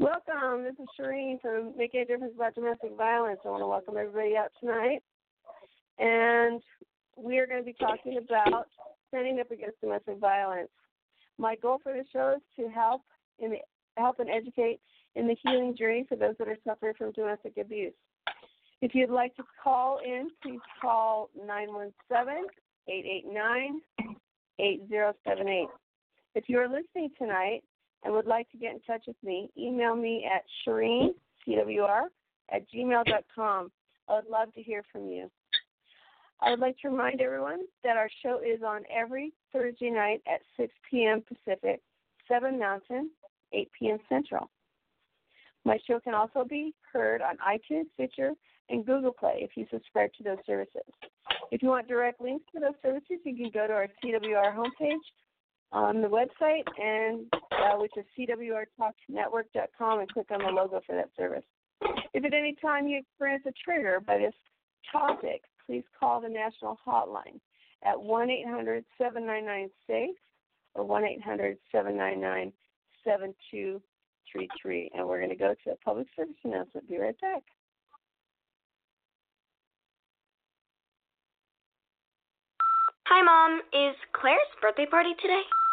Welcome. This is Shireen from Making a Difference About Domestic Violence. I want to welcome everybody out tonight. And we are going to be talking about standing up against domestic violence. My goal for the show is to help in the, help and educate in the healing journey for those that are suffering from domestic abuse. If you'd like to call in, please call 917 889 8078. If you are listening tonight and would like to get in touch with me, email me at Shireen, CWR, at gmail.com. I would love to hear from you. I would like to remind everyone that our show is on every Thursday night at 6 p.m. Pacific, 7 Mountain, 8 p.m. Central. My show can also be heard on iTunes, Stitcher, and Google Play if you subscribe to those services. If you want direct links to those services, you can go to our CWR homepage on the website, and uh, which is cwrtalknetwork.com, and click on the logo for that service. If at any time you experience a trigger by this topic, please call the national hotline at 1 800 799 SAFE or 1 800 799 7233. And we're going to go to a public service announcement. Be right back. Hi, Mom. Is Claire's birthday party today?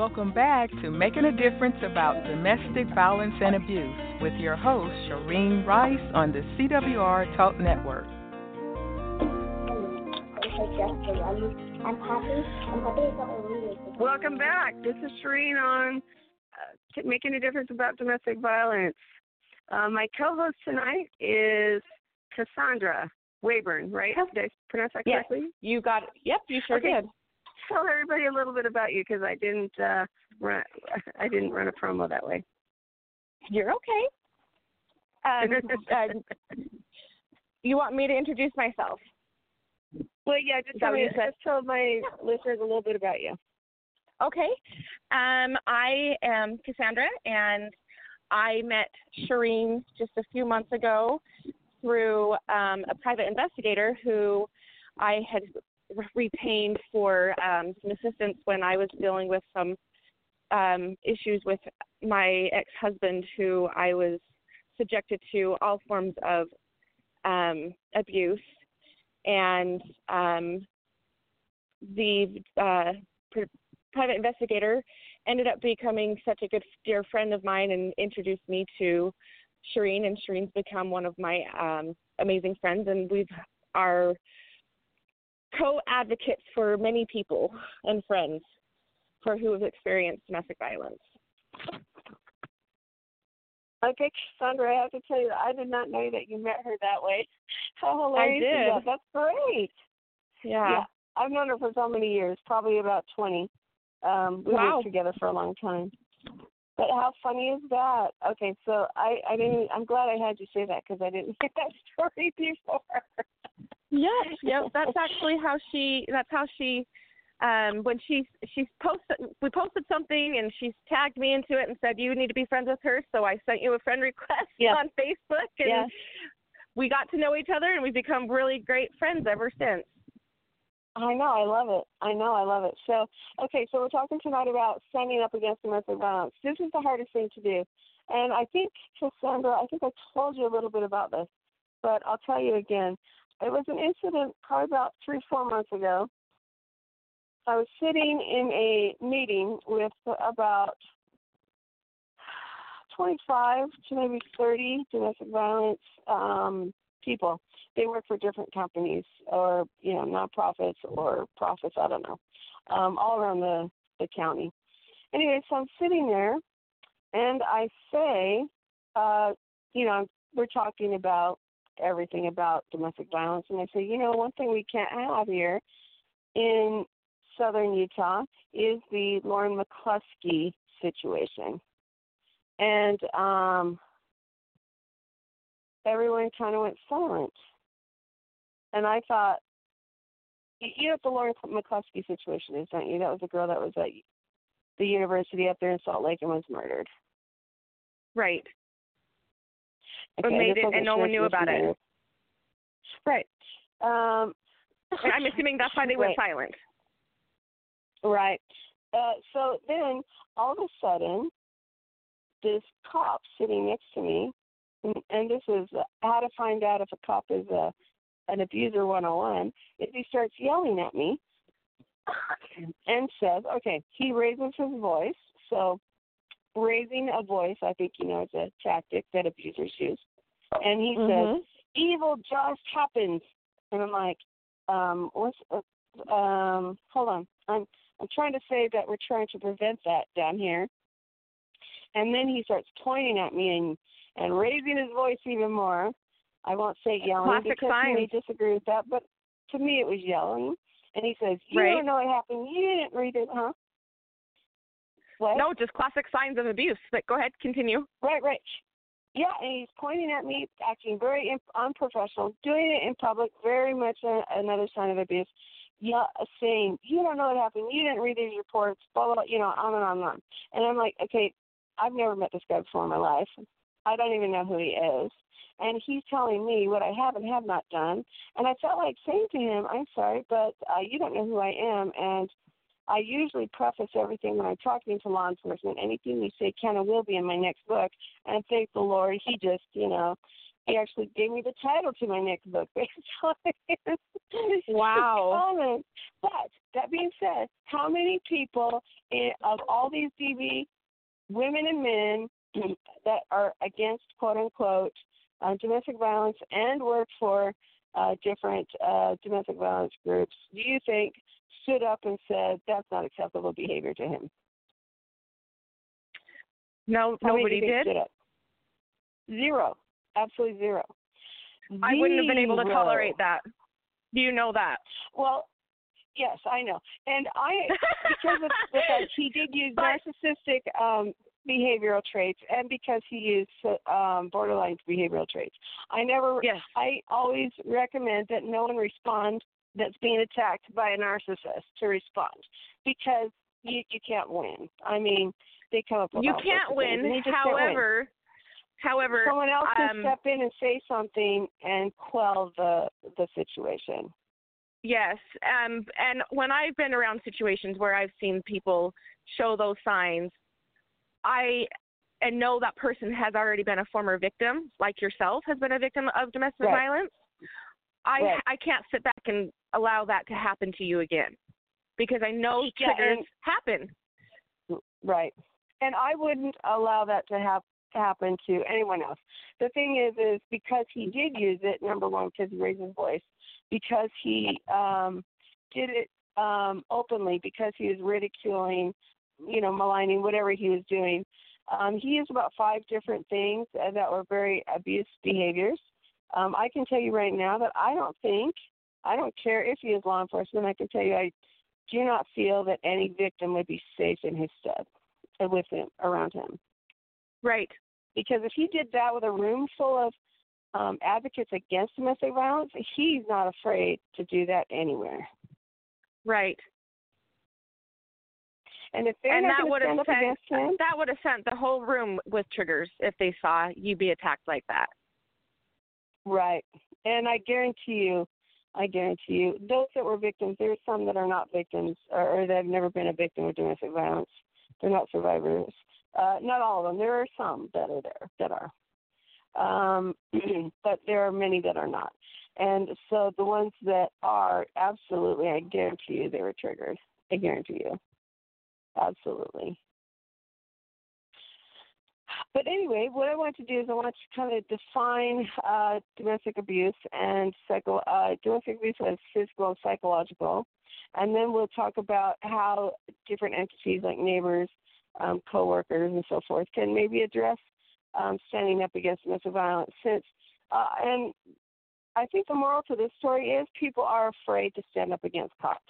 Welcome back to Making a Difference About Domestic Violence and Abuse with your host, Shireen Rice on the CWR Talk Network. Welcome back. This is Shireen on uh, Making a Difference About Domestic Violence. Uh, my co host tonight is Cassandra Wayburn, right? Did I pronounce that correctly? Yes, you got it. Yep, you sure okay. did tell everybody a little bit about you because I didn't uh, run I didn't run a promo that way. You're okay. Um, uh, you want me to introduce myself? Well, yeah, just tell, me, just tell my listeners a little bit about you. Okay. Um, I am Cassandra, and I met Shireen just a few months ago through um, a private investigator who I had retained for um, some assistance when I was dealing with some um, issues with my ex-husband, who I was subjected to all forms of um, abuse, and um, the uh, pr- private investigator ended up becoming such a good dear friend of mine and introduced me to Shireen, and Shireen's become one of my um, amazing friends, and we've are co-advocates for many people and friends for who have experienced domestic violence. Okay, Sandra, I have to tell you, I did not know that you met her that way. How hilarious I did. that? That's great. Yeah. yeah. I've known her for so many years, probably about 20. Um, we wow. worked together for a long time. But how funny is that? Okay, so I, I didn't. I'm glad I had you say that because I didn't hear that story before. Yes, yep. That's actually how she. That's how she. Um, when she she posted, we posted something and she tagged me into it and said you need to be friends with her. So I sent you a friend request yes. on Facebook and yes. we got to know each other and we've become really great friends ever since. I know, I love it. I know, I love it. So, okay, so we're talking tonight about standing up against domestic violence. This is the hardest thing to do. And I think, Cassandra, I think I told you a little bit about this, but I'll tell you again. It was an incident probably about three, four months ago. I was sitting in a meeting with about 25 to maybe 30 domestic violence um, people. They work for different companies or, you know, nonprofits or profits, I don't know, um, all around the, the county. Anyway, so I'm sitting there and I say, uh, you know, we're talking about everything about domestic violence. And I say, you know, one thing we can't have here in southern Utah is the Lauren McCluskey situation. And um, everyone kind of went silent. And I thought, you know what the Lauren McCluskey situation is, don't you? That was a girl that was at the university up there in Salt Lake and was murdered. Right. But made it, and no one knew about it. Right. Um, I'm assuming that's why they went Right. silent. Right. Uh, so then, all of a sudden, this cop sitting next to me, and, and this is uh, how to find out if a cop is a an abuser 101, is he starts yelling at me and says, okay, he raises his voice. So, raising a voice, I think you know, is a tactic that abusers use. And he Mhm. says, evil just happens. And I'm like, um, what's, uh, um, hold on. I'm I'm trying to say that we're trying to prevent that down here. And then he starts pointing at me and and raising his voice even more. I won't say yelling Classic because he may disagree with that, but to me it was yelling. And he says, "You Right. don't know what happened. You didn't read it, huh?" What? No, just classic signs of abuse. But go ahead, continue. Right, right. Yeah, and he's pointing at me, acting very imp- unprofessional, doing it in public, very much a, another sign of abuse. Yeah, saying, you don't know what happened, you didn't read these reports, blah, blah, you know, on and on and on. And I'm like, okay, I've never met this guy before in my life. I don't even know who he is. And he's telling me what I have and have not done. And I felt like saying to him, I'm sorry, but uh, you don't know who I am. And I usually preface everything when I'm talking to law enforcement. Anything you say can and will be in my next book. And thank the Lord, he just, you know, he actually gave me the title to my next book based on his Wow. comments. But that being said, how many people in, of all these DV women and men that are against quote unquote uh, domestic violence and work for uh, different uh, domestic violence groups do you think stood up and said that's not acceptable behavior to him? No, How nobody did. Zero. Absolutely zero. I wouldn't have been able to tolerate that. Do you know that? Well, yes, I know, and I because of because he did use But- narcissistic um, behavioral traits, and because he used um, borderline behavioral traits. I never. Yes. I always recommend that no one respond that's being attacked by a narcissist to respond because you you can't win. I mean, they come up with You can't things, win. you just can't win. However, however, someone else can um, step in and say something and quell the the situation. Yes, um, and when I've been around situations where I've seen people show those signs, I and know that person has already been a former victim, like yourself has been a victim of domestic Right. violence. I Right. I can't sit back and allow that to happen to you again, because I know Yeah, triggers happen. Right. And I wouldn't allow that to hap- happen to anyone else. The thing is, is because he did use it. Number one, because he raised his voice. Because he um, did it um, openly. Because he was ridiculing, you know, maligning, whatever he was doing. Um, he used about five different things uh, that were very abuse behaviors. Um, I can tell you right now that I don't think, I don't care if he is law enforcement. I can tell you, I do not feel that any victim would be safe in his stead uh, with him around him. Right. Because if he did that with a room full of um, advocates against domestic violence, he's not afraid to do that anywhere. Right. And if they're and not that would to have up sent against him, that would have sent the whole room with triggers if they saw you be attacked like that. right? And I guarantee you, I guarantee you, those that were victims, there are some that are not victims or, or that have never been a victim of domestic violence. They're not survivors. Uh, not all of them. There are some that are there that are. Um, but there are many that are not. And so the ones that are, absolutely, I guarantee you they were triggered. I guarantee you. Absolutely. But anyway, what I want to do is I want to kind of define uh, domestic abuse and psycho, uh, domestic abuse as physical and psychological, and then we'll talk about how different entities like neighbors, um, coworkers, and so forth can maybe address um, standing up against domestic violence. Since uh, and I think the moral to this story is people are afraid to stand up against cops.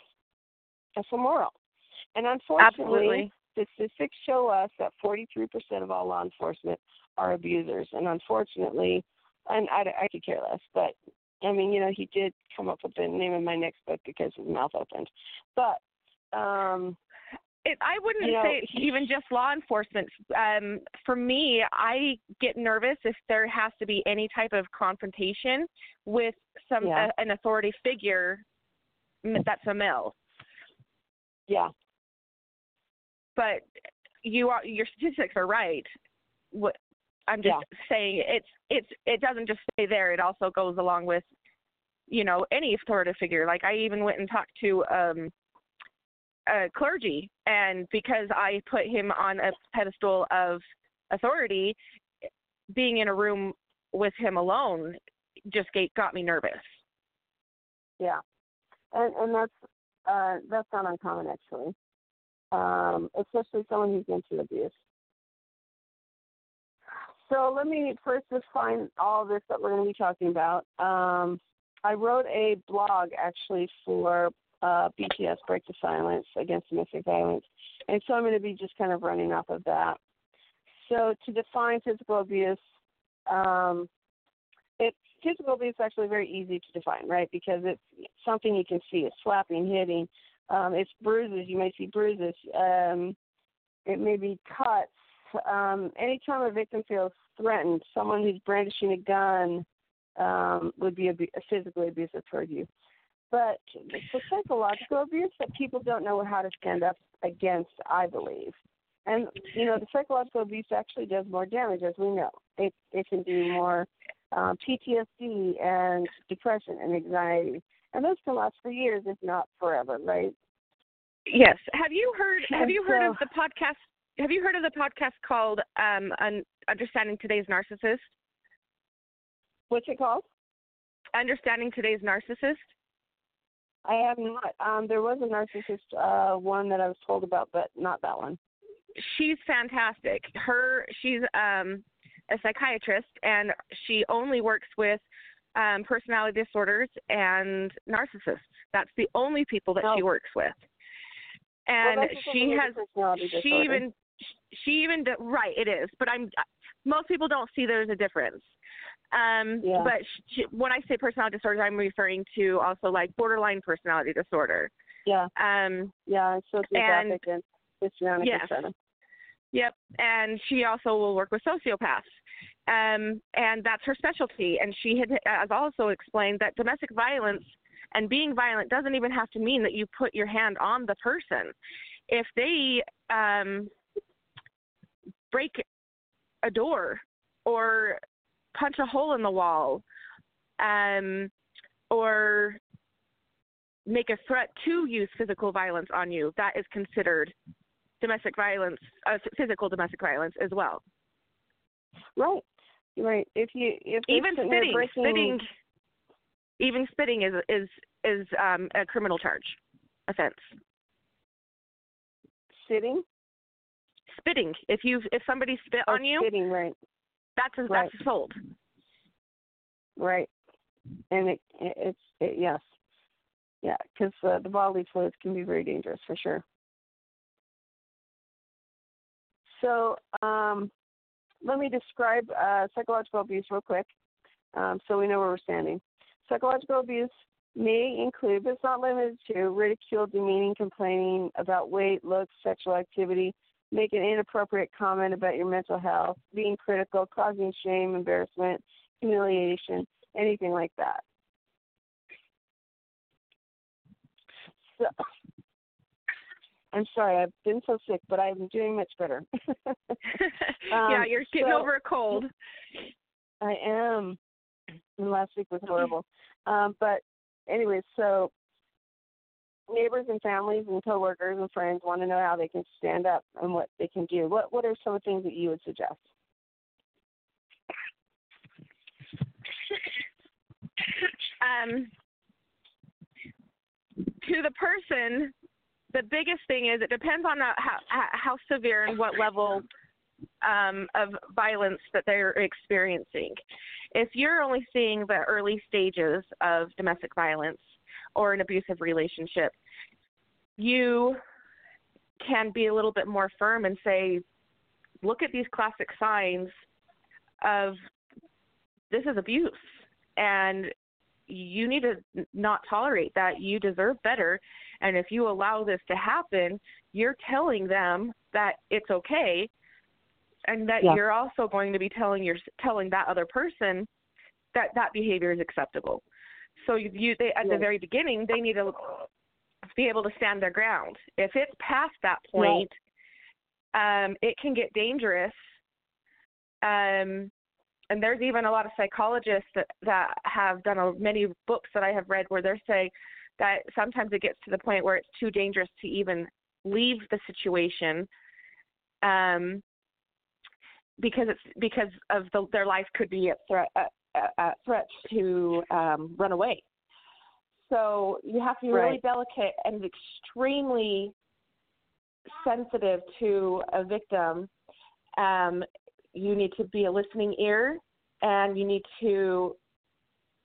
that's the moral, And unfortunately, Absolutely. Statistics show us that 43% of all law enforcement are abusers. And unfortunately, and I, I could care less, but I mean, you know, he did come up with the name of my next book because his mouth opened. But um It, I wouldn't You know, say it's even just law enforcement. Um, for me, I get nervous if there has to be any type of confrontation with some Yeah. a, an authority figure that's a male. yeah, But you are your statistics are right. What I'm just saying it's it's it doesn't just stay there. It also goes along with you know any authoritative figure. Like I even went and talked to um uh, clergy, and because I put him on a pedestal of authority, being in a room with him alone just got me nervous. yeah. And and that's uh that's not uncommon actually. Um, especially someone who's been through abuse. So let me first define all this that we're going to be talking about. Um, I wrote a blog actually for uh, BTS Break the Silence Against Domestic Violence, and so I'm going to be just kind of running off of that. So to define physical abuse, um, it physical abuse is actually very easy to define, right? Because it's something you can see. It's slapping, hitting. Um, it's bruises. You may see bruises. Um, it may be cuts. Um, anytime a victim feels threatened, someone who's brandishing a gun um, would be abu- physically abusive toward you. But the psychological abuse that people don't know how to stand up against, I believe. And you know, the psychological abuse actually does more damage, as we know. It it can do more um, PTSD and depression and anxiety, and those can last for years, if not forever, right? Yes. Have you heard Have you heard so- of the podcast have you heard of the podcast called um Un- Understanding Today's Narcissist? What's it called? Understanding Today's Narcissist? I have not. Um, there was a narcissist uh, one that I was told about, but not that one. She's fantastic. Her she's um a psychiatrist and she only works with um personality disorders and narcissists. That's the only people that she Oh. works with. And well, that's just a she has she disorder. even she even right it is but i'm most people don't see there's a difference um Yeah. but she, when i say personality disorder i'm referring to also like borderline personality disorder yeah, um yeah, and sociopathic and, histrionic, Yes. yep and she also will work with sociopaths um and that's her specialty. And she had has also explained that domestic violence and being violent doesn't even have to mean that you put your hand on the person. If they um break a door or punch a hole in the wall um or make a threat to use physical violence on you that is considered domestic violence uh, physical domestic violence as well. Right, right. If you if even spitting breaking, spitting even spitting is is is um a criminal charge offense. Sitting, spitting. If you if somebody spit or on you spitting, right, that's a, Right. that's assault right, and it, it it's it, yes, yeah, because uh, the bodily fluids can be very dangerous for sure. So um, let me describe uh, psychological abuse real quick, um, so we know where we're standing. Psychological abuse may include, but it's not limited to, ridicule, demeaning, complaining about weight, looks, sexual activity, making inappropriate comment about your mental health, being critical, causing shame, embarrassment, humiliation, anything like that. So, I'm sorry, I've been so sick, but I'm doing much better. yeah Um, you're getting so- over a cold I am. And last week was horrible. Um, but anyway, so neighbors and families and coworkers and friends want to know how they can stand up and what they can do. What What are some of the things that you would suggest? um, to the person, the biggest thing is it depends on how how severe and what level um, of violence that they're experiencing. If you're only seeing the early stages of domestic violence or an abusive relationship, you can be a little bit more firm and say, look at these classic signs of this is abuse and you need to not tolerate that. You deserve better. And if you allow this to happen, you're telling them that it's okay and that yeah. you're also going to be telling your telling that other person that that behavior is acceptable. So you, you they at the very beginning they need to be able to stand their ground. If it's past that point, um, it can get dangerous. Um, and there's even a lot of psychologists that, that have done a, many books that I have read where they're saying that sometimes it gets to the point where it's too dangerous to even leave the situation um, because it's because of the, their life could be at threat at, at threat to um, run away. So you have to be really delicate and extremely sensitive to a victim. Um, you need to be a listening ear, and you need to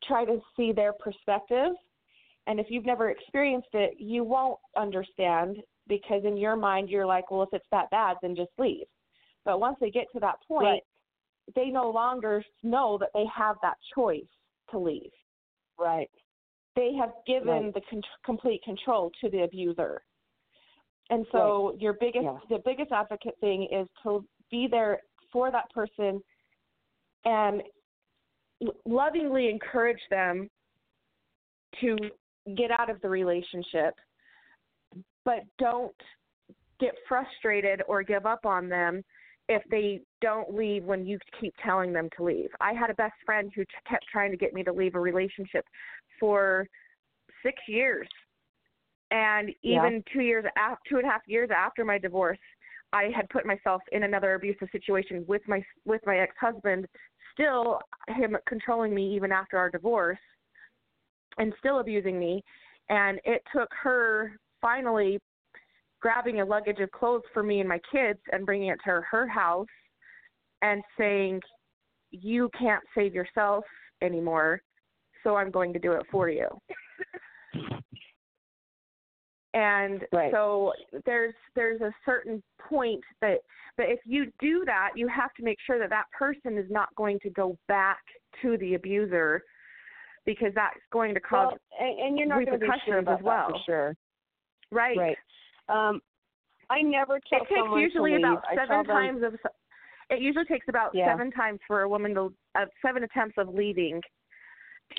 try to see their perspective. And if you've never experienced it, you won't understand because in your mind you're like, well, if it's that bad, then just leave. But once they get to that point, right. they no longer know that they have that choice to leave. Right. They have given right. the con- complete control to the abuser. And so right. your biggest yeah. the biggest advocate thing is to be there for that person and lovingly encourage them to get out of the relationship but don't get frustrated or give up on them if they don't leave when you keep telling them to leave. I had a best friend who t- kept trying to get me to leave a relationship for six years, and even yeah. two years after, two and a half years after my divorce, I had put myself in another abusive situation with my with my ex husband, still him controlling me even after our divorce, and still abusing me, and it took her finally grabbing a luggage of clothes for me and my kids and bringing it to her her house and saying, You can't save yourself anymore, so I'm going to do it for you. and right. so there's there's a certain point that but if you do that you have to make sure that that person is not going to go back to the abuser because that's going to cause well, and, and you're not going to repercussions sure as well for sure right right um, I never tell it takes usually about seven times of. It usually takes about yeah. seven times for a woman to uh, seven attempts of leaving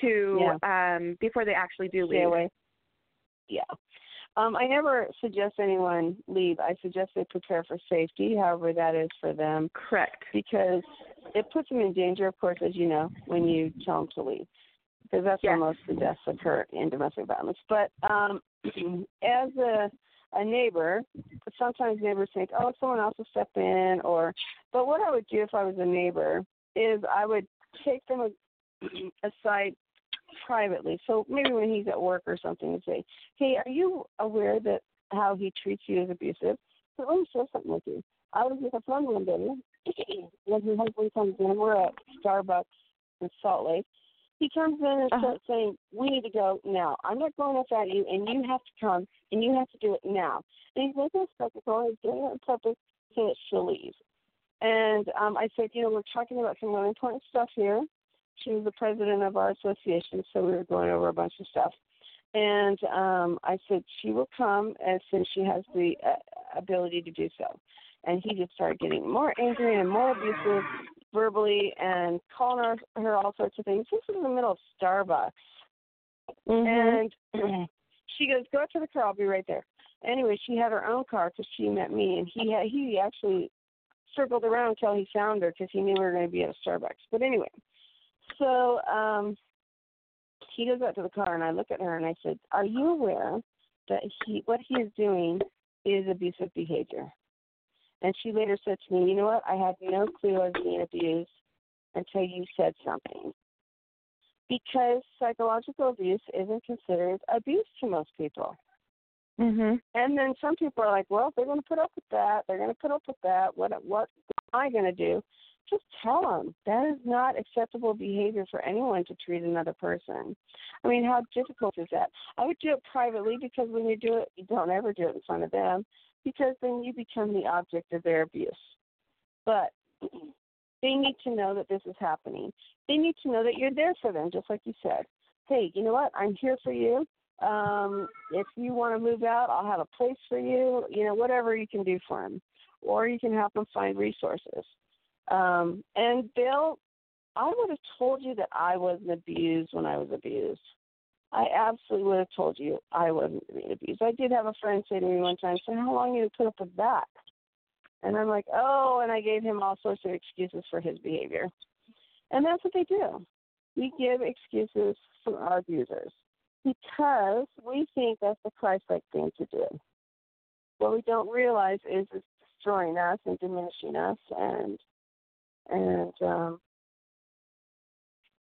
to yeah. um before they actually do Stay leave. Away. Yeah. Um, I never suggest anyone leave. I suggest they prepare for safety, however that is for them. Correct. Because it puts them in danger, of course, as you know, when you tell them to leave. Because that's yes. where most of the deaths occur in domestic violence. But um, as a a neighbor, but sometimes neighbors think, oh, someone else will step in, or. But what I would do if I was a neighbor is I would take them aside privately. So maybe when he's at work or something, and say, hey, are you aware that how he treats you is abusive? So let me share something with you. I was with a friend one day, and her husband comes in. We're at Starbucks in Salt Lake, he comes in and uh-huh. starts saying, "We need to go now. I'm not going without you, and you have to come, and you have to do it now." And he's making a spectacle. He's doing it on purpose so that she'll leave. And um, I said, "You know, we're talking about some really important stuff here." She was the president of our association, so we were going over a bunch of stuff. And um, I said she will come as soon as she has the uh, ability to do so. And he just started getting more angry and more abusive verbally and calling her, her all sorts of things. This was in the middle of Starbucks. Mm-hmm. And she goes, "Go to the car. I'll be right there." Anyway, she had her own car because she met me, and he had, he actually circled around until he found her because he knew we were going to be at a Starbucks. But anyway, so um, he goes out to the car, and I look at her and I said, "Are you aware that he what he is doing is abusive behavior?" And she later said to me, You know what? I had no clue I was being abused until you said something. Because psychological abuse isn't considered abuse to most people. Mhm. And then some people are like, well, if they're going to put up with that, they're going to put up with that. What what am I going to do? Just tell them that is not acceptable behavior for anyone to treat another person. I mean, how difficult is that? I would do it privately because when you do it, you don't ever do it in front of them because then you become the object of their abuse. But they need to know that this is happening. They need to know that you're there for them, just like you said. Hey, you know what? I'm here for you. Um, if you want to move out, I'll have a place for you. You know, whatever you can do for them, or you can help them find resources. Um, and Bill, I would have told you that I wasn't abused when I was abused. I absolutely would have told you I wasn't being abused. I did have a friend say to me one time, "So how long you to put up with that?" And I'm like, "Oh," and I gave him all sorts of excuses for his behavior. And that's what they do. We give excuses for our abusers because we think that's the Christ-like thing to do. What we don't realize is it's destroying us and diminishing us and and um,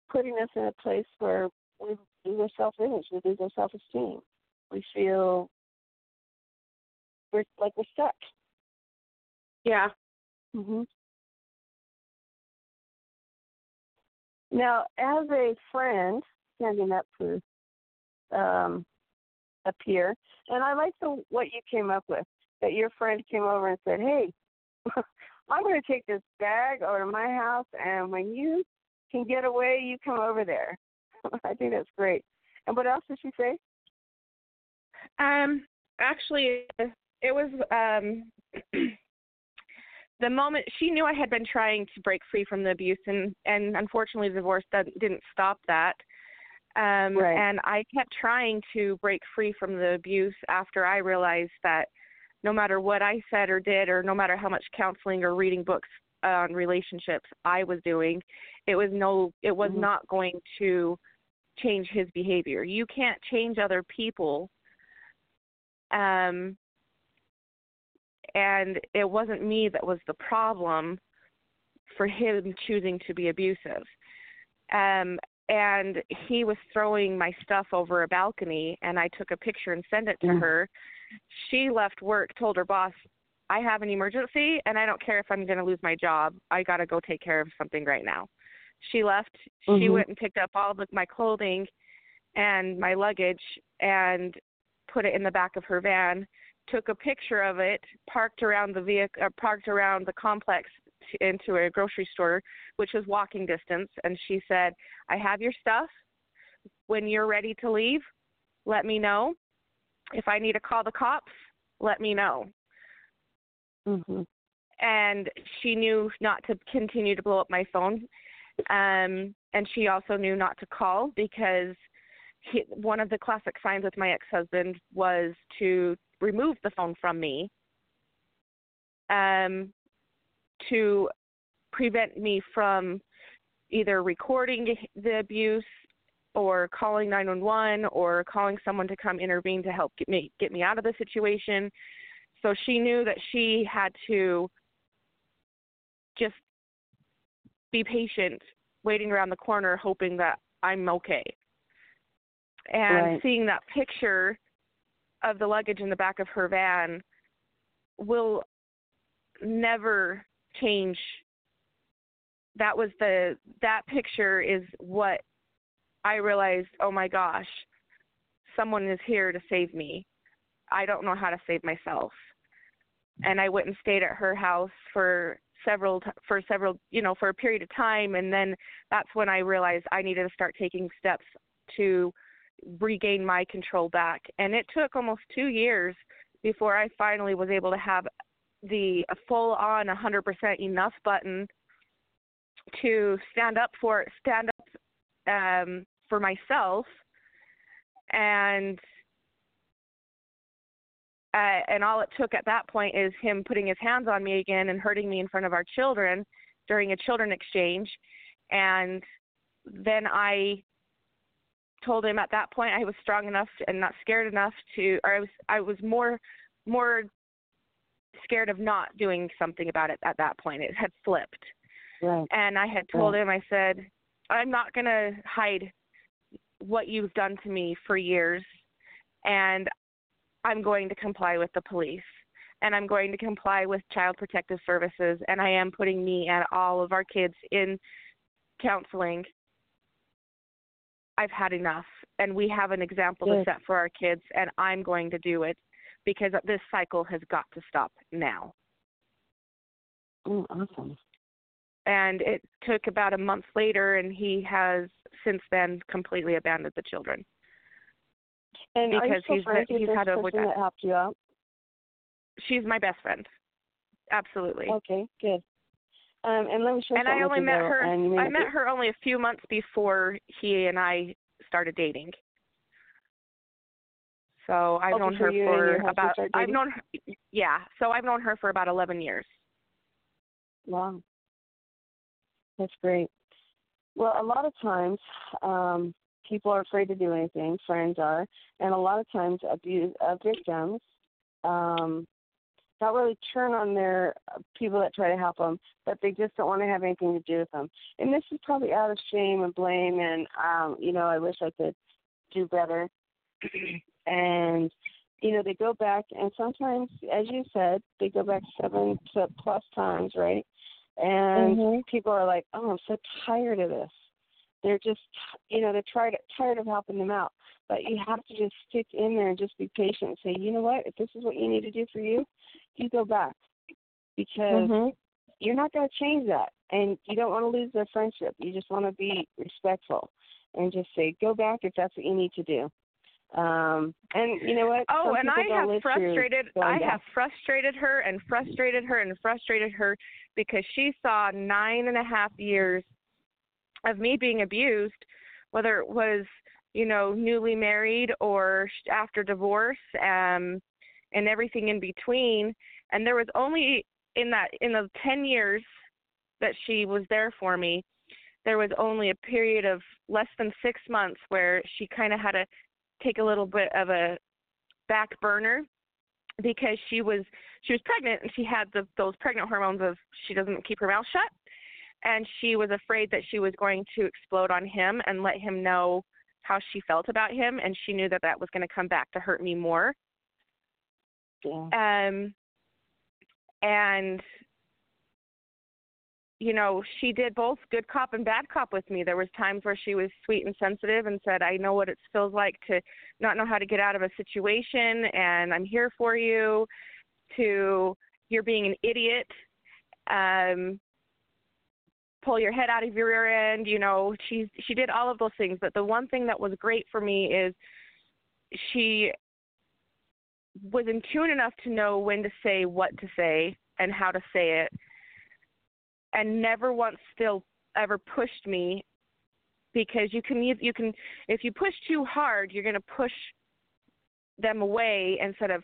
putting us in a place where we lose our self image, we lose our self esteem. We feel we're like we're stuck. Yeah. Mhm. Now, as a friend, standing up for um, a peer, and I like the what you came up with. That your friend came over and said, "Hey, I'm going to take this bag over to my house, and when you can get away, you come over there. I think that's great. And what else did she say? Um, actually, it was um, the moment she knew I had been trying to break free from the abuse, and and unfortunately, the divorce didn't stop that. Um, right. And I kept trying to break free from the abuse after I realized that no matter what I said or did, or no matter how much counseling or reading books on relationships I was doing, it was no, it was mm-hmm. not going to change his behavior. You can't change other people. Um, and it wasn't me that was the problem for him choosing to be abusive. Um, and he was throwing my stuff over a balcony, and I took a picture and sent it to mm. her she left work, told her boss, I have an emergency and I don't care if I'm going to lose my job. I got to go take care of something right now. She left. Mm-hmm. She went and picked up all of my clothing and my luggage and put it in the back of her van. Took a picture of it, parked around the vehicle, uh, parked around the complex to, into a grocery store, which was walking distance. And she said, "I have your stuff. When you're ready to leave, let me know if I need to call the cops, let me know. Mm-hmm. And she knew not to continue to blow up my phone. Um, and she also knew not to call because he, one of the classic signs with my ex husband was to remove the phone from me um, to prevent me from either recording the abuse or calling 911 or calling someone to come intervene to help get me get me out of the situation. So she knew that she had to just be patient, waiting around the corner hoping that I'm okay. And right. seeing that picture of the luggage in the back of her van will never change that was the that picture is what I realized, oh my gosh, someone is here to save me. I don't know how to save myself. And I went and stayed at her house for several for several you know for a period of time and then that's when I realized I needed to start taking steps to regain my control back and it took almost 2 years before I finally was able to have the full on 100% enough button to stand up for stand up um for myself and uh, and all it took at that point is him putting his hands on me again and hurting me in front of our children during a children exchange and then i told him at that point i was strong enough and not scared enough to or i was i was more more scared of not doing something about it at that point it had flipped right. and i had told right. him i said i'm not going to hide what you've done to me for years and I'm going to comply with the police. and I'm going to comply with Child Protective Services, and I am putting me and all of our kids in counseling. I've had enough, and we have an example Good. to set for our kids, and I'm going to do it because this cycle has got to stop now. Oh, awesome. And it took about a month later, and he has since then completely abandoned the children. And Because he's- he's had a- person that helped you out? She's my best friend. Absolutely. Okay, good. Um, and let me share and I only met her. And you may I met her only a few months before he and I started dating. So I've known her for about. I've known. Her, yeah. So I've known her for about eleven years. Wow. That's great. Well, a lot of times, um, people are afraid to do anything. Friends are, and a lot of times, abuse uh, victims um, not really turn on their uh, people that try to help them, but they just don't want to have anything to do with them. And this is probably out of shame and blame, and um, you know, I wish I could do better. and you know, they go back, and sometimes, as you said, they go back seven to plus times, right? And Mhm. people are like, "Oh, I'm so tired of this." They're just, you know, they're tired tired of helping them out. But you have to just stick in there and just be patient and say, "You know what? If this is what you need to do for you, you go back because Mhm. you're not going to change that, and you don't want to lose their friendship. You just want to be respectful and just say, "Go back if that's what you need to do." Um, and you know what? Oh, Some and I have frustrated. I back. have frustrated her and frustrated her and frustrated her because she saw nine and a half years of me being abused, whether it was you know newly married or after divorce, um, and everything in between. And there was only in that in the ten years that she was there for me, there was only a period of less than six months where she kind of had to take a little bit of a back burner because she was she was pregnant and she had the those pregnant hormones of she doesn't keep her mouth shut. And she was afraid that she was going to explode on him and let him know how she felt about him. And she knew that that was going to come back to hurt me more. Yeah. um and you know she did both good cop and bad cop with me. There was times where she was sweet and sensitive and said i know what it feels like to not know how to get out of a situation and i'm here for you to you're being an idiot. Um pull your head out of your rear end you know she she did all of those things. But the one thing that was great for me is she was in tune enough to know when to say what to say and how to say it and never once still ever pushed me because you can you can if you push too hard you're going to push them away instead of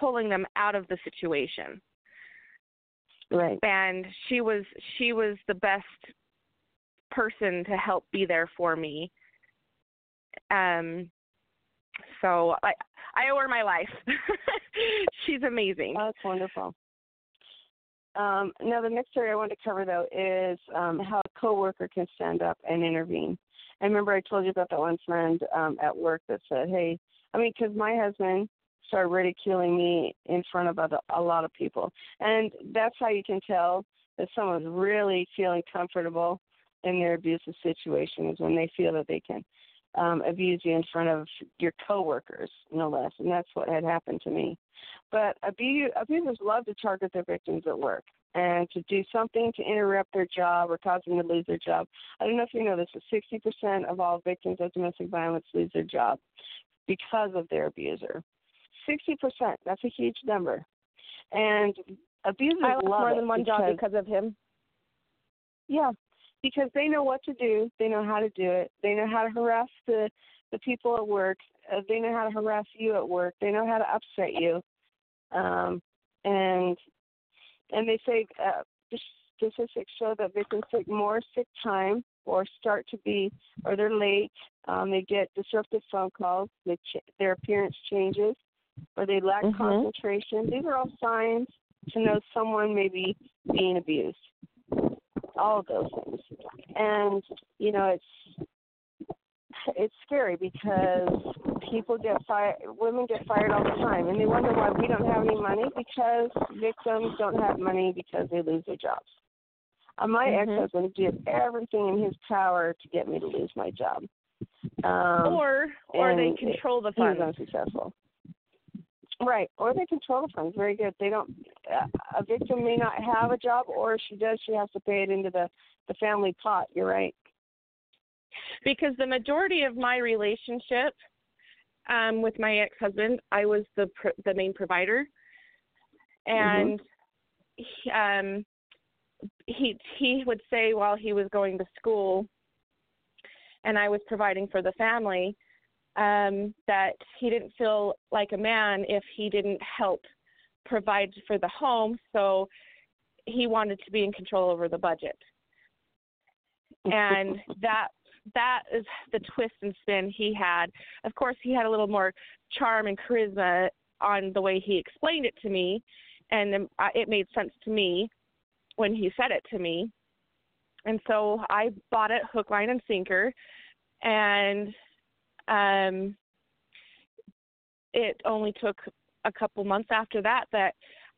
pulling them out of the situation Right. and she was she was the best person to help be there for me um so i i owe her my life she's amazing Oh, that's wonderful. Um, now, the next area I want to cover, though, is um, how a coworker can stand up and intervene. I remember I told you about that one friend um, at work that said, "Hey, I mean, because my husband started ridiculing me in front of other, a lot of people, and that's how you can tell that someone's really feeling comfortable in their abusive situation is when they feel that they can um, abuse you in front of your coworkers, no less. And that's what had happened to me. But abu- abusers love to target their victims at work and to do something to interrupt their job or cause them to lose their job. I don't know if you know this, but 60% of all victims of domestic violence lose their job because of their abuser. 60%, that's a huge number. And abusers i lost love more than one job because of him yeah, because they know what to do. They know how to do it. They know how to harass the the people at work. Uh, they know how to harass you at work. They know how to upset you. Um, and and they say uh, the statistics show that victims take more sick time or start to be or they're late. Um, they get disruptive phone calls. They ch- their appearance changes, or they lack Mhm. concentration. These are all signs to know someone may be being abused all of those things. And you know, it's it's scary because people get fired, women get fired all the time, and they wonder why we don't have any money because victims don't have money because they lose their jobs. Uh, my Mhm. ex-husband did everything in his power to get me to lose my job. Um, or or they control the he was funds. unsuccessful. Right, or they control the funds. Very good. They don't. Uh, a victim may not have a job, or if she does, she has to pay it into the the family pot. You're right. because the majority of my relationship um with my ex-husband i was the pr- the main provider and he, um he he would say while he was going to school and i was providing for the family um that he didn't feel like a man if he didn't help provide for the home so he wanted to be in control over the budget and that that is the twist and spin he had. Of course, he had a little more charm and charisma on the way he explained it to me, and um, it made sense to me when he said it to me. And so I bought it hook, line, and sinker, and um, it only took a couple months after that that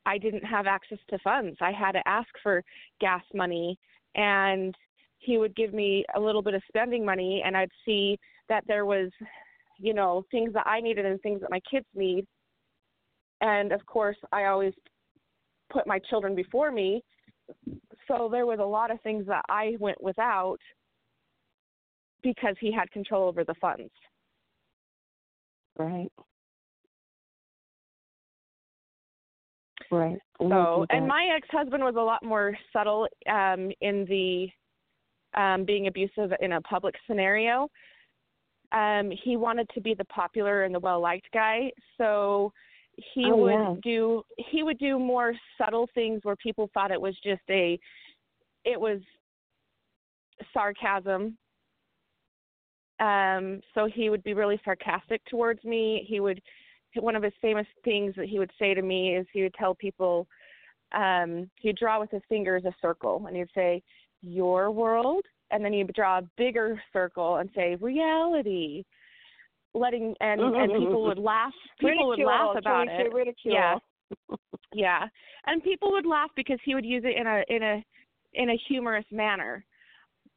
I didn't have access to funds. I had to ask for gas money and he would give me a little bit of spending money and I'd see that there was, you know, things that I needed and things that my kids need. And of course, I always put my children before me. So there was a lot of things that I went without because he had control over the funds. Right. Right. So, and my ex-husband was a lot more subtle um in the um being abusive in a public scenario. Um he wanted to be the popular and the well-liked guy, so he Oh, would yeah. do he would do more subtle things where people thought it was just a it was sarcasm um so he would be really sarcastic towards me. He would one of his famous things that he would say to me is he would tell people um he'd draw with his fingers a circle and he'd say your world? And then he'd draw a bigger circle and say reality. Letting and and people would laugh people would laugh about it. Ridicule. Yeah. yeah. And people would laugh because he would use it in a in a in a humorous manner.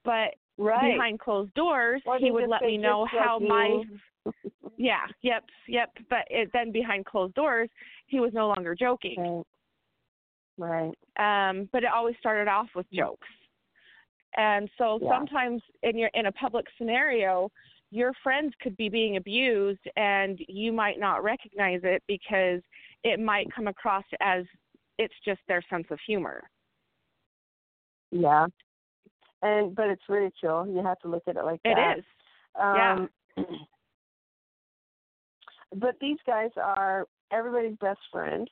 But Right. behind closed doors Or he would let me know "Just like how my yeah yep yep but it, then behind closed doors he was no longer joking Right. Right. um but it always started off with jokes and so Yeah. sometimes in your in a public scenario your friends could be being abused and you might not recognize it because it might come across as it's just their sense of humor Yeah. And but it's ridicule. You have to look at it like It that. is. Um, but these guys are everybody's best friend.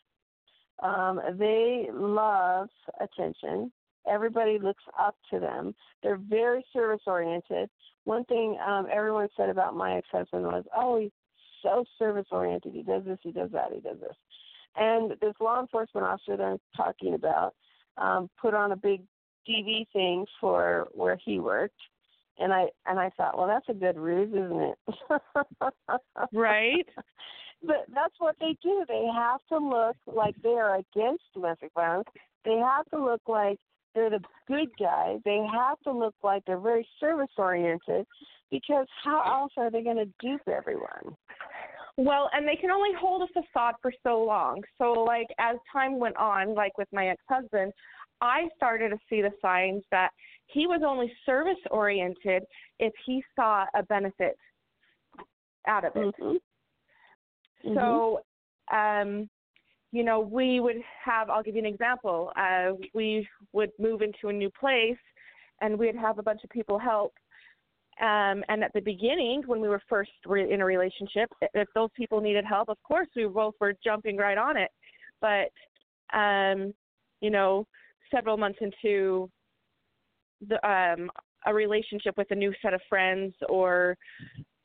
Um, they love attention. Everybody looks up to them. They're very service oriented. One thing um, everyone said about my ex husband was, "Oh, he's so service oriented. He does this, he does that, he does this." And this law enforcement officer that I'm talking about um, put on a big TV thing for where he worked, and I and I thought, well, that's a good ruse, isn't it? right But that's what they do. They have to look like they are against domestic violence. They have to look like they're the good guy. They have to look like they're very service oriented because how else are they going to dupe everyone? Well, and they can only hold a facade for so long. So, like, as time went on, like with my ex husband, I started to see the signs that he was only service oriented if he saw a benefit out of it. Mhm. So, um, you know, we would have, I'll give you an example. Uh, we would move into a new place and we'd have a bunch of people help. Um, and at the beginning, when we were first re- in a relationship, if those people needed help, of course, we both were jumping right on it. But, um, you know, several months into the, um, a relationship with a new set of friends or,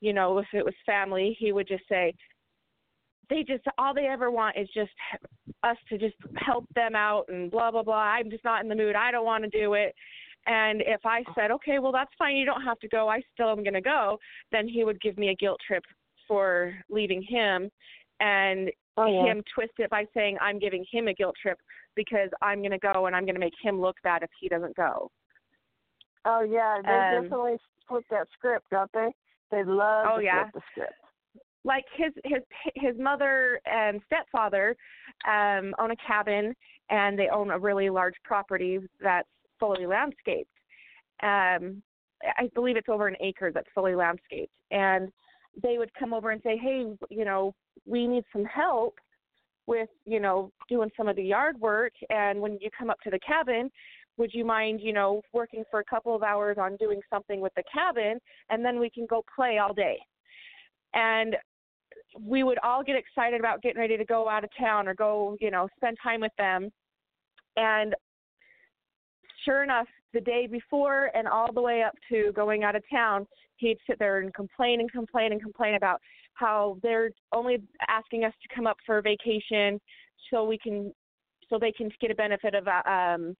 you know, if it was family, he would just say, they just all they ever want is just us to just help them out and blah blah blah. I'm just not in the mood. I don't want to do it. And if I said, okay, well, that's fine, you don't have to go, I still am going to go, then he would give me a guilt trip for leaving him and oh, yeah. him twist it by saying, I'm giving him a guilt trip because I'm going to go and I'm going to make him look bad if he doesn't go. Oh, yeah. They Um, definitely flip that script, don't they? They love Oh, to yeah. flip the script. like his his his mother and stepfather um own a cabin and they own a really large property that's fully landscaped um i believe it's over an acre that's fully landscaped and they would come over and say hey you know we need some help with you know doing some of the yard work. And when you come up to the cabin would you mind you know working for a couple of hours on doing something with the cabin? And then we can go play all day. And we would all get excited about getting ready to go out of town or go, you know, spend time with them. And sure enough, the day before and all the way up to going out of town, he'd sit there and complain and complain and complain about how they're only asking us to come up for a vacation so we can so they can get a benefit of uh, um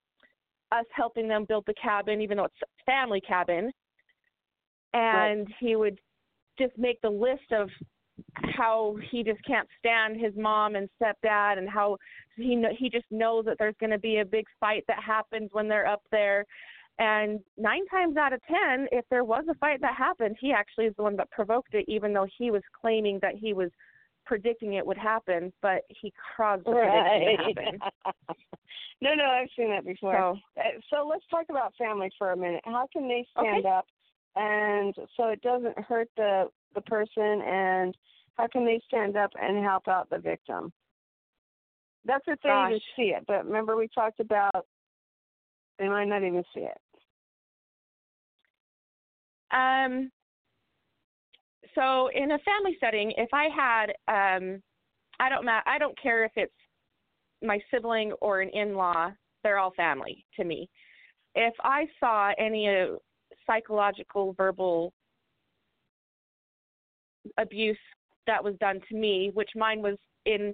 us helping them build the cabin even though it's family cabin. And he would just make the list of how he just can't stand his mom and stepdad and how he he just knows that there's going to be a big fight that happens when they're up there and nine times out of ten if there was a fight that happened he actually is the one that provoked it even though he was claiming that he was predicting it would happen but he caused the prediction to happen no, no, I've seen that before. so Uh, So let's talk about family for a minute. How can they stand Okay. up and so it doesn't hurt the the person and how can they stand up and help out the victim? That's if they even see it. But remember we talked about they might not even see it. Um, so in a family setting, if I had, um, I don't ma- I don't care if it's my sibling or an in-law, they're all family to me. If I saw any uh, psychological, verbal abuse that was done to me, which mine was in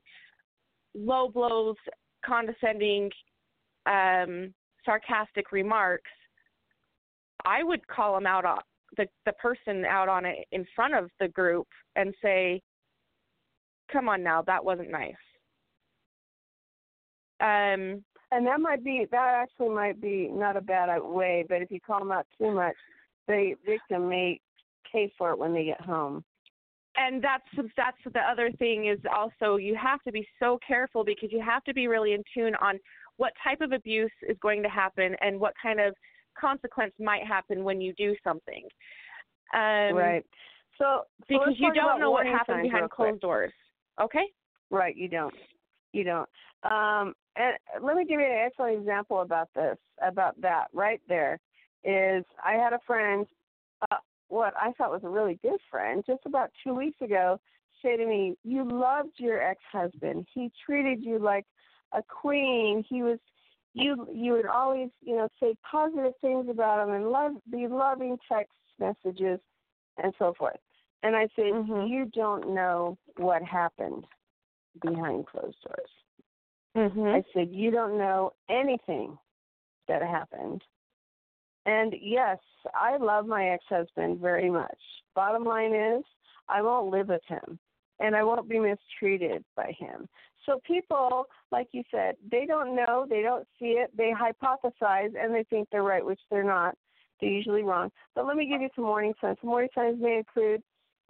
low blows, condescending, um, sarcastic remarks, I would call them out the the person out on it in front of the group and say, "Come on now, that wasn't nice." Um, And that might be that actually might be not a bad way, but if you call them out too much, the victim may pay for it when they get home. and that's that's the other thing is also you have to be so careful because you have to be really in tune on what type of abuse is going to happen and what kind of consequence might happen when you do something. Um, right. So, so Because you don't know what happens behind closed doors. Okay? Right, you don't. You don't. Um, and let me give you an excellent example about this, about that right there. Is I had a friend, uh, what I thought was a really good friend, just about two weeks ago, say to me, "You loved your ex-husband. He treated you like a queen. He was." You you would always you know say positive things about him and love be loving text messages and so forth. And I said, Mhm. you don't know what happened behind closed doors. Mhm. I said, you don't know anything that happened. And yes, I love my ex husband very much. Bottom line is, I won't live with him and I won't be mistreated by him. So people, like you said, they don't know, they don't see it, they hypothesize and they think they're right, which they're not. They're usually wrong. But let me give you some warning signs. Some warning signs may include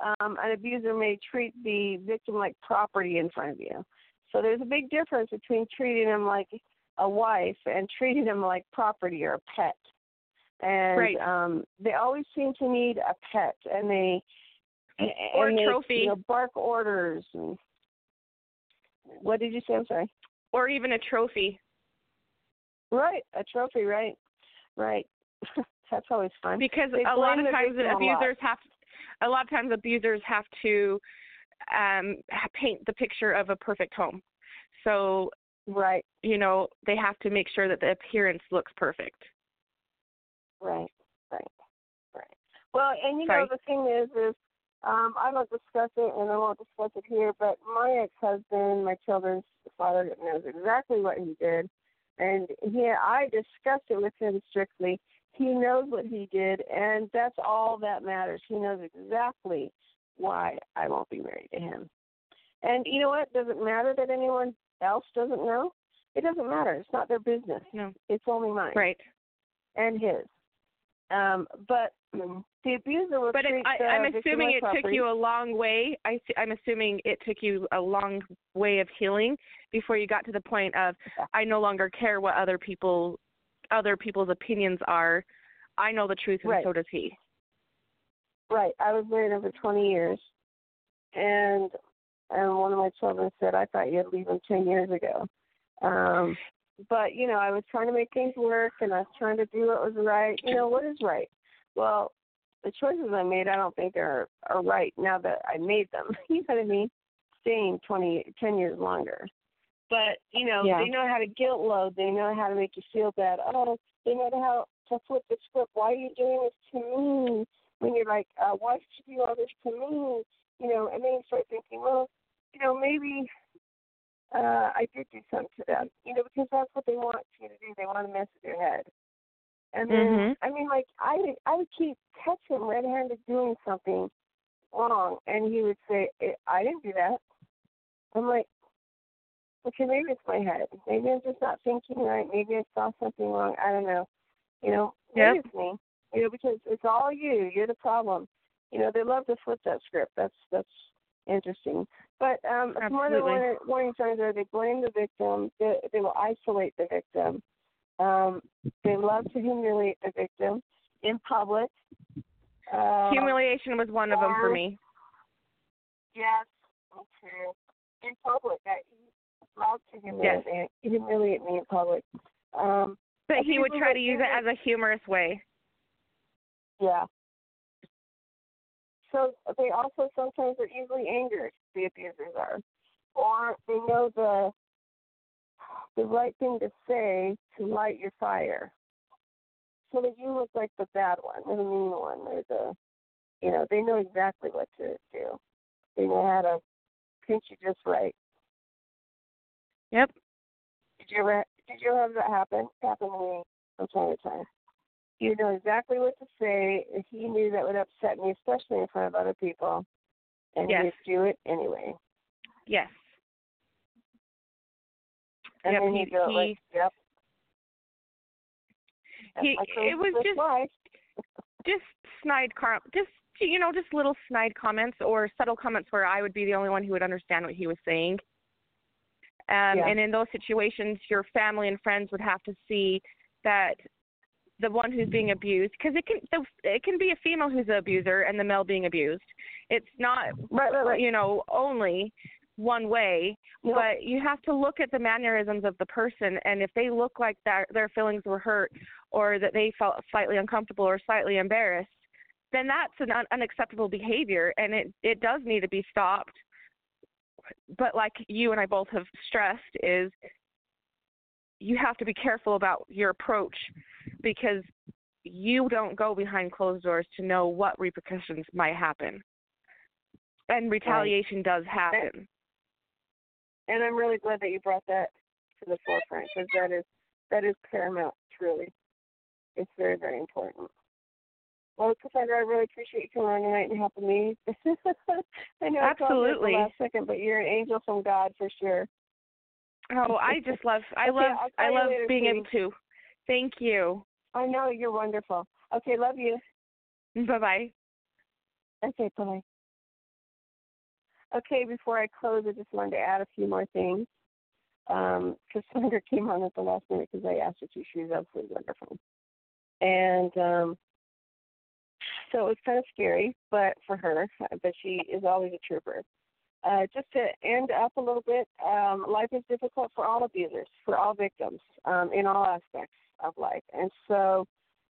um, an abuser may treat the victim like property in front of you. So there's a big difference between treating them like a wife and treating them like property or a pet. And Right. um, they always seem to need a pet, and they Or and a they, trophy. You know, bark orders. And, what did you say? I'm sorry. Or even a trophy. Right, a trophy. Right, right. That's always fun. Because They a lot of times abusers have a lot of times abusers have to um paint the picture of a perfect home. So, Right, you know, they have to make sure that the appearance looks perfect. right, right, right. Well, and you Sorry. know the thing is, is um, I don't discuss it, and I won't discuss it here. But my ex-husband, my children's father, knows exactly what he did, and he, I discussed it with him strictly. he knows what he did, and that's all that matters. He knows exactly why I won't be married to him. And you know what? Does it matter that anyone else doesn't know? It doesn't matter. It's not their business. No. It's only mine. Right. And his. Um, but the abuser will But treat I, I'm victim assuming it took you a long way. I, I'm assuming it took you a long way of healing before you got to the point of I no longer care what other people, other people's opinions are. I know the truth, and Right. so does he. Right. I was married over 20 years, and and one of my children said, "I thought you'd leave him 10 years ago." Um, but you know, I was trying to make things work, and I was trying to do what was right. You know, what is right? Well, the choices I made, I don't think are are right now that I made them. you know what I mean? Staying twenty, ten years longer. But you know, Yeah. they know how to guilt load. They know how to make you feel bad. Oh, they know how to flip the script. Why are you doing this to me? When you're like, uh, why did you do all this to me? You know, and then you start thinking, well, you know, maybe uh, I did do something to them. You know, because that's what they want you to do. They want to mess with your head. And then, Mhm. I mean, like I would, I would keep catch him red-handed doing something wrong, and he would say, "Eh, "I didn't do that." I'm like, okay, maybe it's my head. Maybe I'm just not thinking right. Maybe I saw something wrong. I don't know. You know, maybe Yep. it's me. You know, because it's all you. You're the problem. You know, they love to flip that script. That's that's interesting. But um, some other Absolutely. warning, warning signs are they blame the victim. They, they will isolate the victim. Um, they love to humiliate the victim in public. Uh, Humiliation was one of them for me. Yes, too. In public, that he loves to humiliate me, humiliate me in public. Um, But he would try to use it as a humorous way. yeah. So they also sometimes are easily angered. The abusers are, or they know the the right thing to say to light your fire, so that you look like the bad one, or the mean one, or the you know they know exactly what to do. They know how to pinch you just right. Yep. Did you ever did you ever have that happen? Happen to me from time to time. You know exactly what to say. He knew that would upset me, especially in front of other people, and Yes. he'd do it anyway. Yes. And Yep, then he- go like, he- "Yep." That's He- it was just- life. just snide com just you know just little snide comments or subtle comments where i would be the only one who would understand what he was saying um Yeah. and in those situations your family and friends would have to see that the one who's being abused because it can the, it can be a female who's the abuser and the male being abused it's not Right, right, right. you know only one way No. but you have to look at the mannerisms of the person and if they look like that their feelings were hurt or that they felt slightly uncomfortable or slightly embarrassed then that's an un- unacceptable behavior and it it does need to be stopped but like you and I both have stressed is you have to be careful about your approach because you don't go behind closed doors to know what repercussions might happen and retaliation does happen and I'm really glad that you brought that to the forefront because that is that is paramount. Truly, it's very very important. Well, Cassandra, I really appreciate you coming on tonight and helping me. I know I called you at Absolutely. the last second, but you're an angel from God for sure. Oh, I just love I Okay, love I love being able to. Thank you. I know you're wonderful. Okay, love you. Bye bye. Okay, bye. Okay, before I close, I just wanted to add a few more things. Um, Cassandra came on at the last minute because I asked her to. She was absolutely wonderful. And um, so it was kind of scary, but for her, but she is always a trooper. Uh, just to end up a little bit, um, life is difficult for all abusers, for all victims, um, in all aspects of life. And so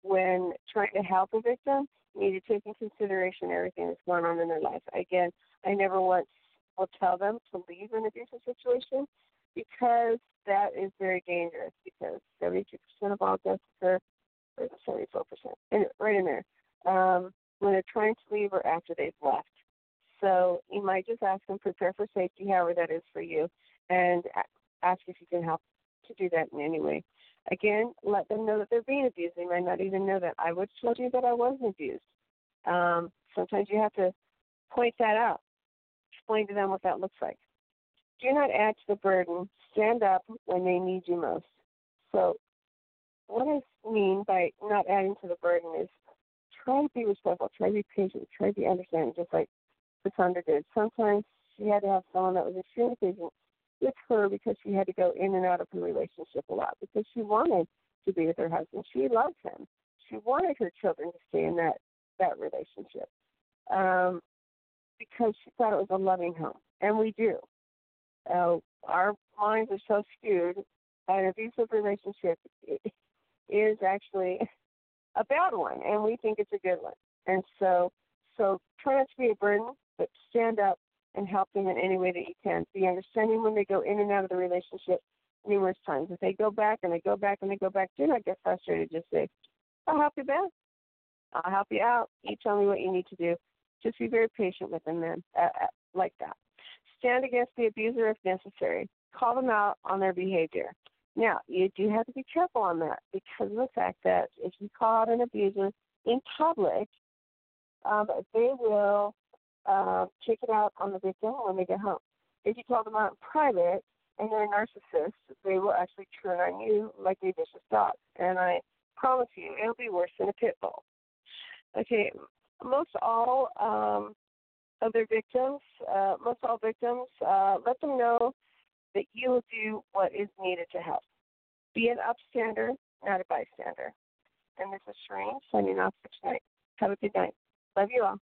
when trying to help a victim, you need to take in consideration everything that's going on in their life. Again, I never once will tell them to leave an abusive situation because that is very dangerous because 72% of all deaths occur, or 74%, and right in there, um, when they're trying to leave or after they've left. So you might just ask them, prepare for safety, however that is for you, and ask if you can help to do that in any way. Again, let them know that they're being abused. They might not even know that. I would told you that I wasn't abused. Um, sometimes you have to point that out, explain to them what that looks like. Do not add to the burden. Stand up when they need you most. So, what I mean by not adding to the burden is try to be respectful, try to be patient, try to be understanding, just like Cassandra did. Sometimes she had to have someone that was extremely patient with her because she had to go in and out of her relationship a lot because she wanted to be with her husband. She loved him. She wanted her children to stay in that that relationship um, because she thought it was a loving home, and we do. Uh, our minds are so skewed. An abusive relationship is actually a bad one, and we think it's a good one. And so, so try not to be a burden, but stand up and help them in any way that you can. Be understanding when they go in and out of the relationship numerous times. If they go back and they go back and they go back, do not get frustrated. Just say, I'll help you back. I'll help you out. You tell me what you need to do. Just be very patient with them then, uh, uh, like that. Stand against the abuser if necessary. Call them out on their behavior. Now, you do have to be careful on that because of the fact that if you call out an abuser in public, um, they will uh, take it out on the victim when they get home. If you call them out in private and they're a narcissist, they will actually turn on you like a vicious dog. And I promise you, it'll be worse than a pit bull. Okay, most all um, of their victims, uh, most all victims, uh, let them know that you will do what is needed to help. Be an upstander, not a bystander. And this is Shireen signing off for tonight. Have a good night. Love you all.